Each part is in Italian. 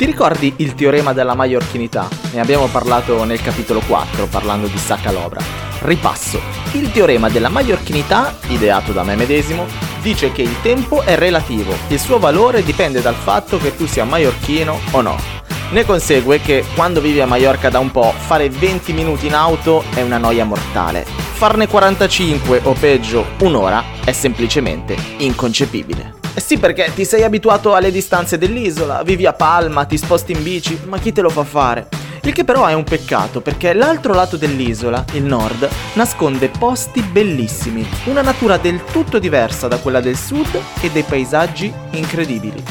Ti ricordi il teorema della maiorchinità? Ne abbiamo parlato nel capitolo 4 parlando di Sacalobra. Ripasso. Il teorema della maiorchinità, ideato da me medesimo, dice che il tempo è relativo, il suo valore dipende dal fatto che tu sia maiorchino o no. Ne consegue che quando vivi a Mallorca da un po', fare 20 minuti in auto è una noia mortale. Farne 45 o peggio un'ora è semplicemente inconcepibile. Eh sì, perché ti sei abituato alle distanze dell'isola, vivi a Palma, ti sposti in bici, ma chi te lo fa fare? Il che però è un peccato perché l'altro lato dell'isola, il nord, nasconde posti bellissimi, una natura del tutto diversa da quella del sud e dei paesaggi incredibili.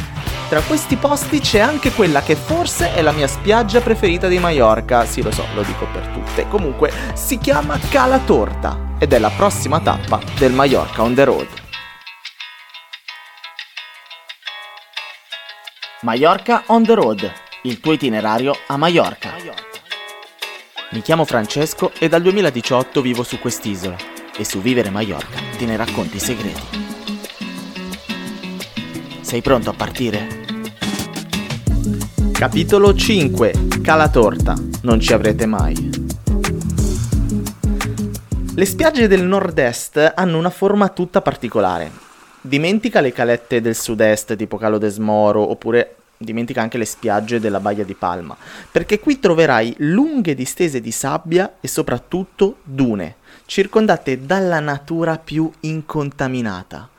Tra questi posti c'è anche quella che forse è la mia spiaggia preferita di Mallorca, sì lo so, lo dico per tutte. Comunque si chiama Cala Torta ed è la prossima tappa del Mallorca on the road. Mallorca on the road, il tuo itinerario a Mallorca. Mi chiamo Francesco e dal 2018 vivo su quest'isola e su Vivere Mallorca te ne racconto i segreti. Sei pronto a partire? Capitolo 5 Calatorta, non ci avrete mai. Le spiagge del nord-est hanno una forma tutta particolare. Dimentica le calette del sud-est tipo Calo d'Esmoro oppure dimentica anche le spiagge della Baia di Palma, perché qui troverai lunghe distese di sabbia e soprattutto dune, circondate dalla natura più incontaminata.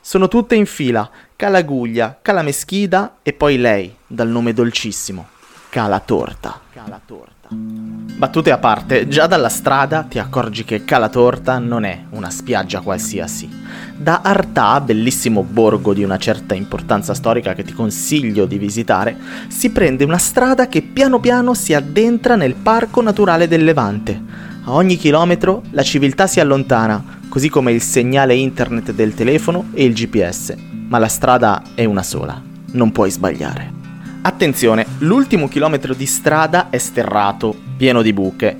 Sono tutte in fila, Calaguglia, Calameschida e poi lei, dal nome dolcissimo, Calatorta. Calatorta. Battute a parte, già dalla strada ti accorgi che Calatorta non è una spiaggia qualsiasi. Da Artà, bellissimo borgo di una certa importanza storica che ti consiglio di visitare, si prende una strada che piano piano si addentra nel Parco Naturale del Levante. A ogni chilometro la civiltà si allontana, così come il segnale internet del telefono e il GPS, ma la strada è una sola, non puoi sbagliare. Attenzione, l'ultimo chilometro di strada è sterrato, pieno di buche.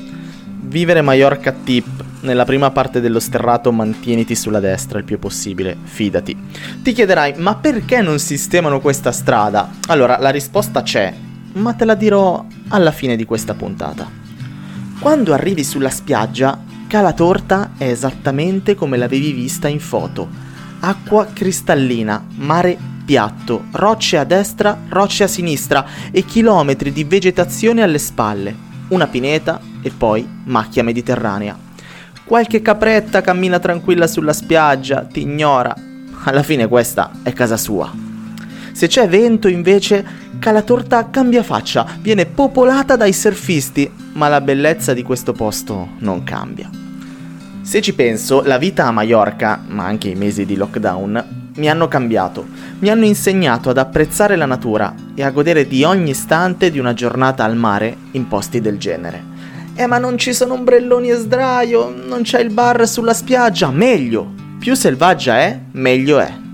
Vivere Mallorca tip. Nella prima parte dello sterrato mantieniti sulla destra il più possibile, fidati. Ti chiederai, ma perché non sistemano questa strada? Allora, la risposta c'è, ma te la dirò alla fine di questa puntata. Quando arrivi sulla spiaggia, Cala Torta è esattamente come l'avevi vista in foto. Acqua cristallina, mare piatto, rocce a destra, rocce a sinistra e chilometri di vegetazione alle spalle, una pineta e poi macchia mediterranea. Qualche capretta cammina tranquilla sulla spiaggia, ti ignora. Alla fine questa è casa sua. Se c'è vento invece, Calatorta cambia faccia, viene popolata dai surfisti, ma la bellezza di questo posto non cambia. Se ci penso, la vita a Mallorca, ma anche i mesi di lockdown, mi hanno cambiato, mi hanno insegnato ad apprezzare la natura e a godere di ogni istante di una giornata al mare in posti del genere. Eh ma non ci sono ombrelloni e sdraio, non c'è il bar sulla spiaggia, meglio! Più selvaggia è, meglio è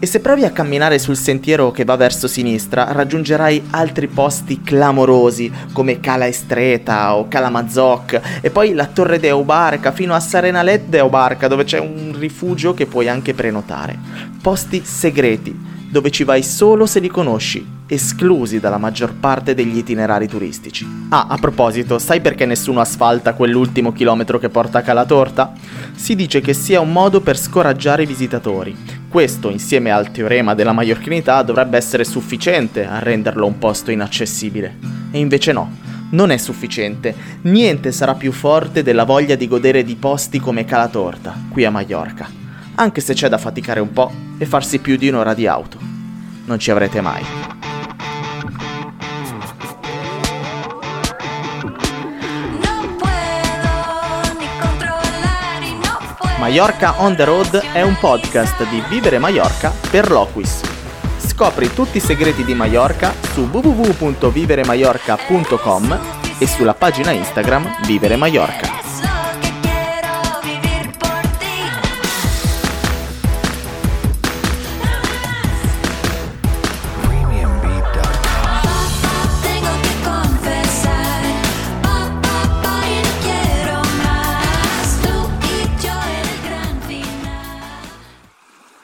e se provi a camminare sul sentiero che va verso sinistra raggiungerai altri posti clamorosi come Cala Estreta o Cala Mazzoc e poi la Torre de Eubarca fino a Sarenalet de Eubarca dove c'è un rifugio che puoi anche prenotare. Posti segreti dove ci vai solo se li conosci, esclusi dalla maggior parte degli itinerari turistici. Ah, a proposito, sai perché nessuno asfalta quell'ultimo chilometro che porta a Calatorta? Si dice che sia un modo per scoraggiare i visitatori. Questo, insieme al teorema della maiorchinità, dovrebbe essere sufficiente a renderlo un posto inaccessibile. E invece no, non è sufficiente. Niente sarà più forte della voglia di godere di posti come Calatorta, qui a Mallorca. Anche se c'è da faticare un po' e farsi più di un'ora di auto. Non ci avrete mai. Mallorca on the Road è un podcast di Vivere Mallorca per Loquis. Scopri tutti i segreti di Mallorca su www.viveremallorca.com e sulla pagina Instagram Vivere Mallorca.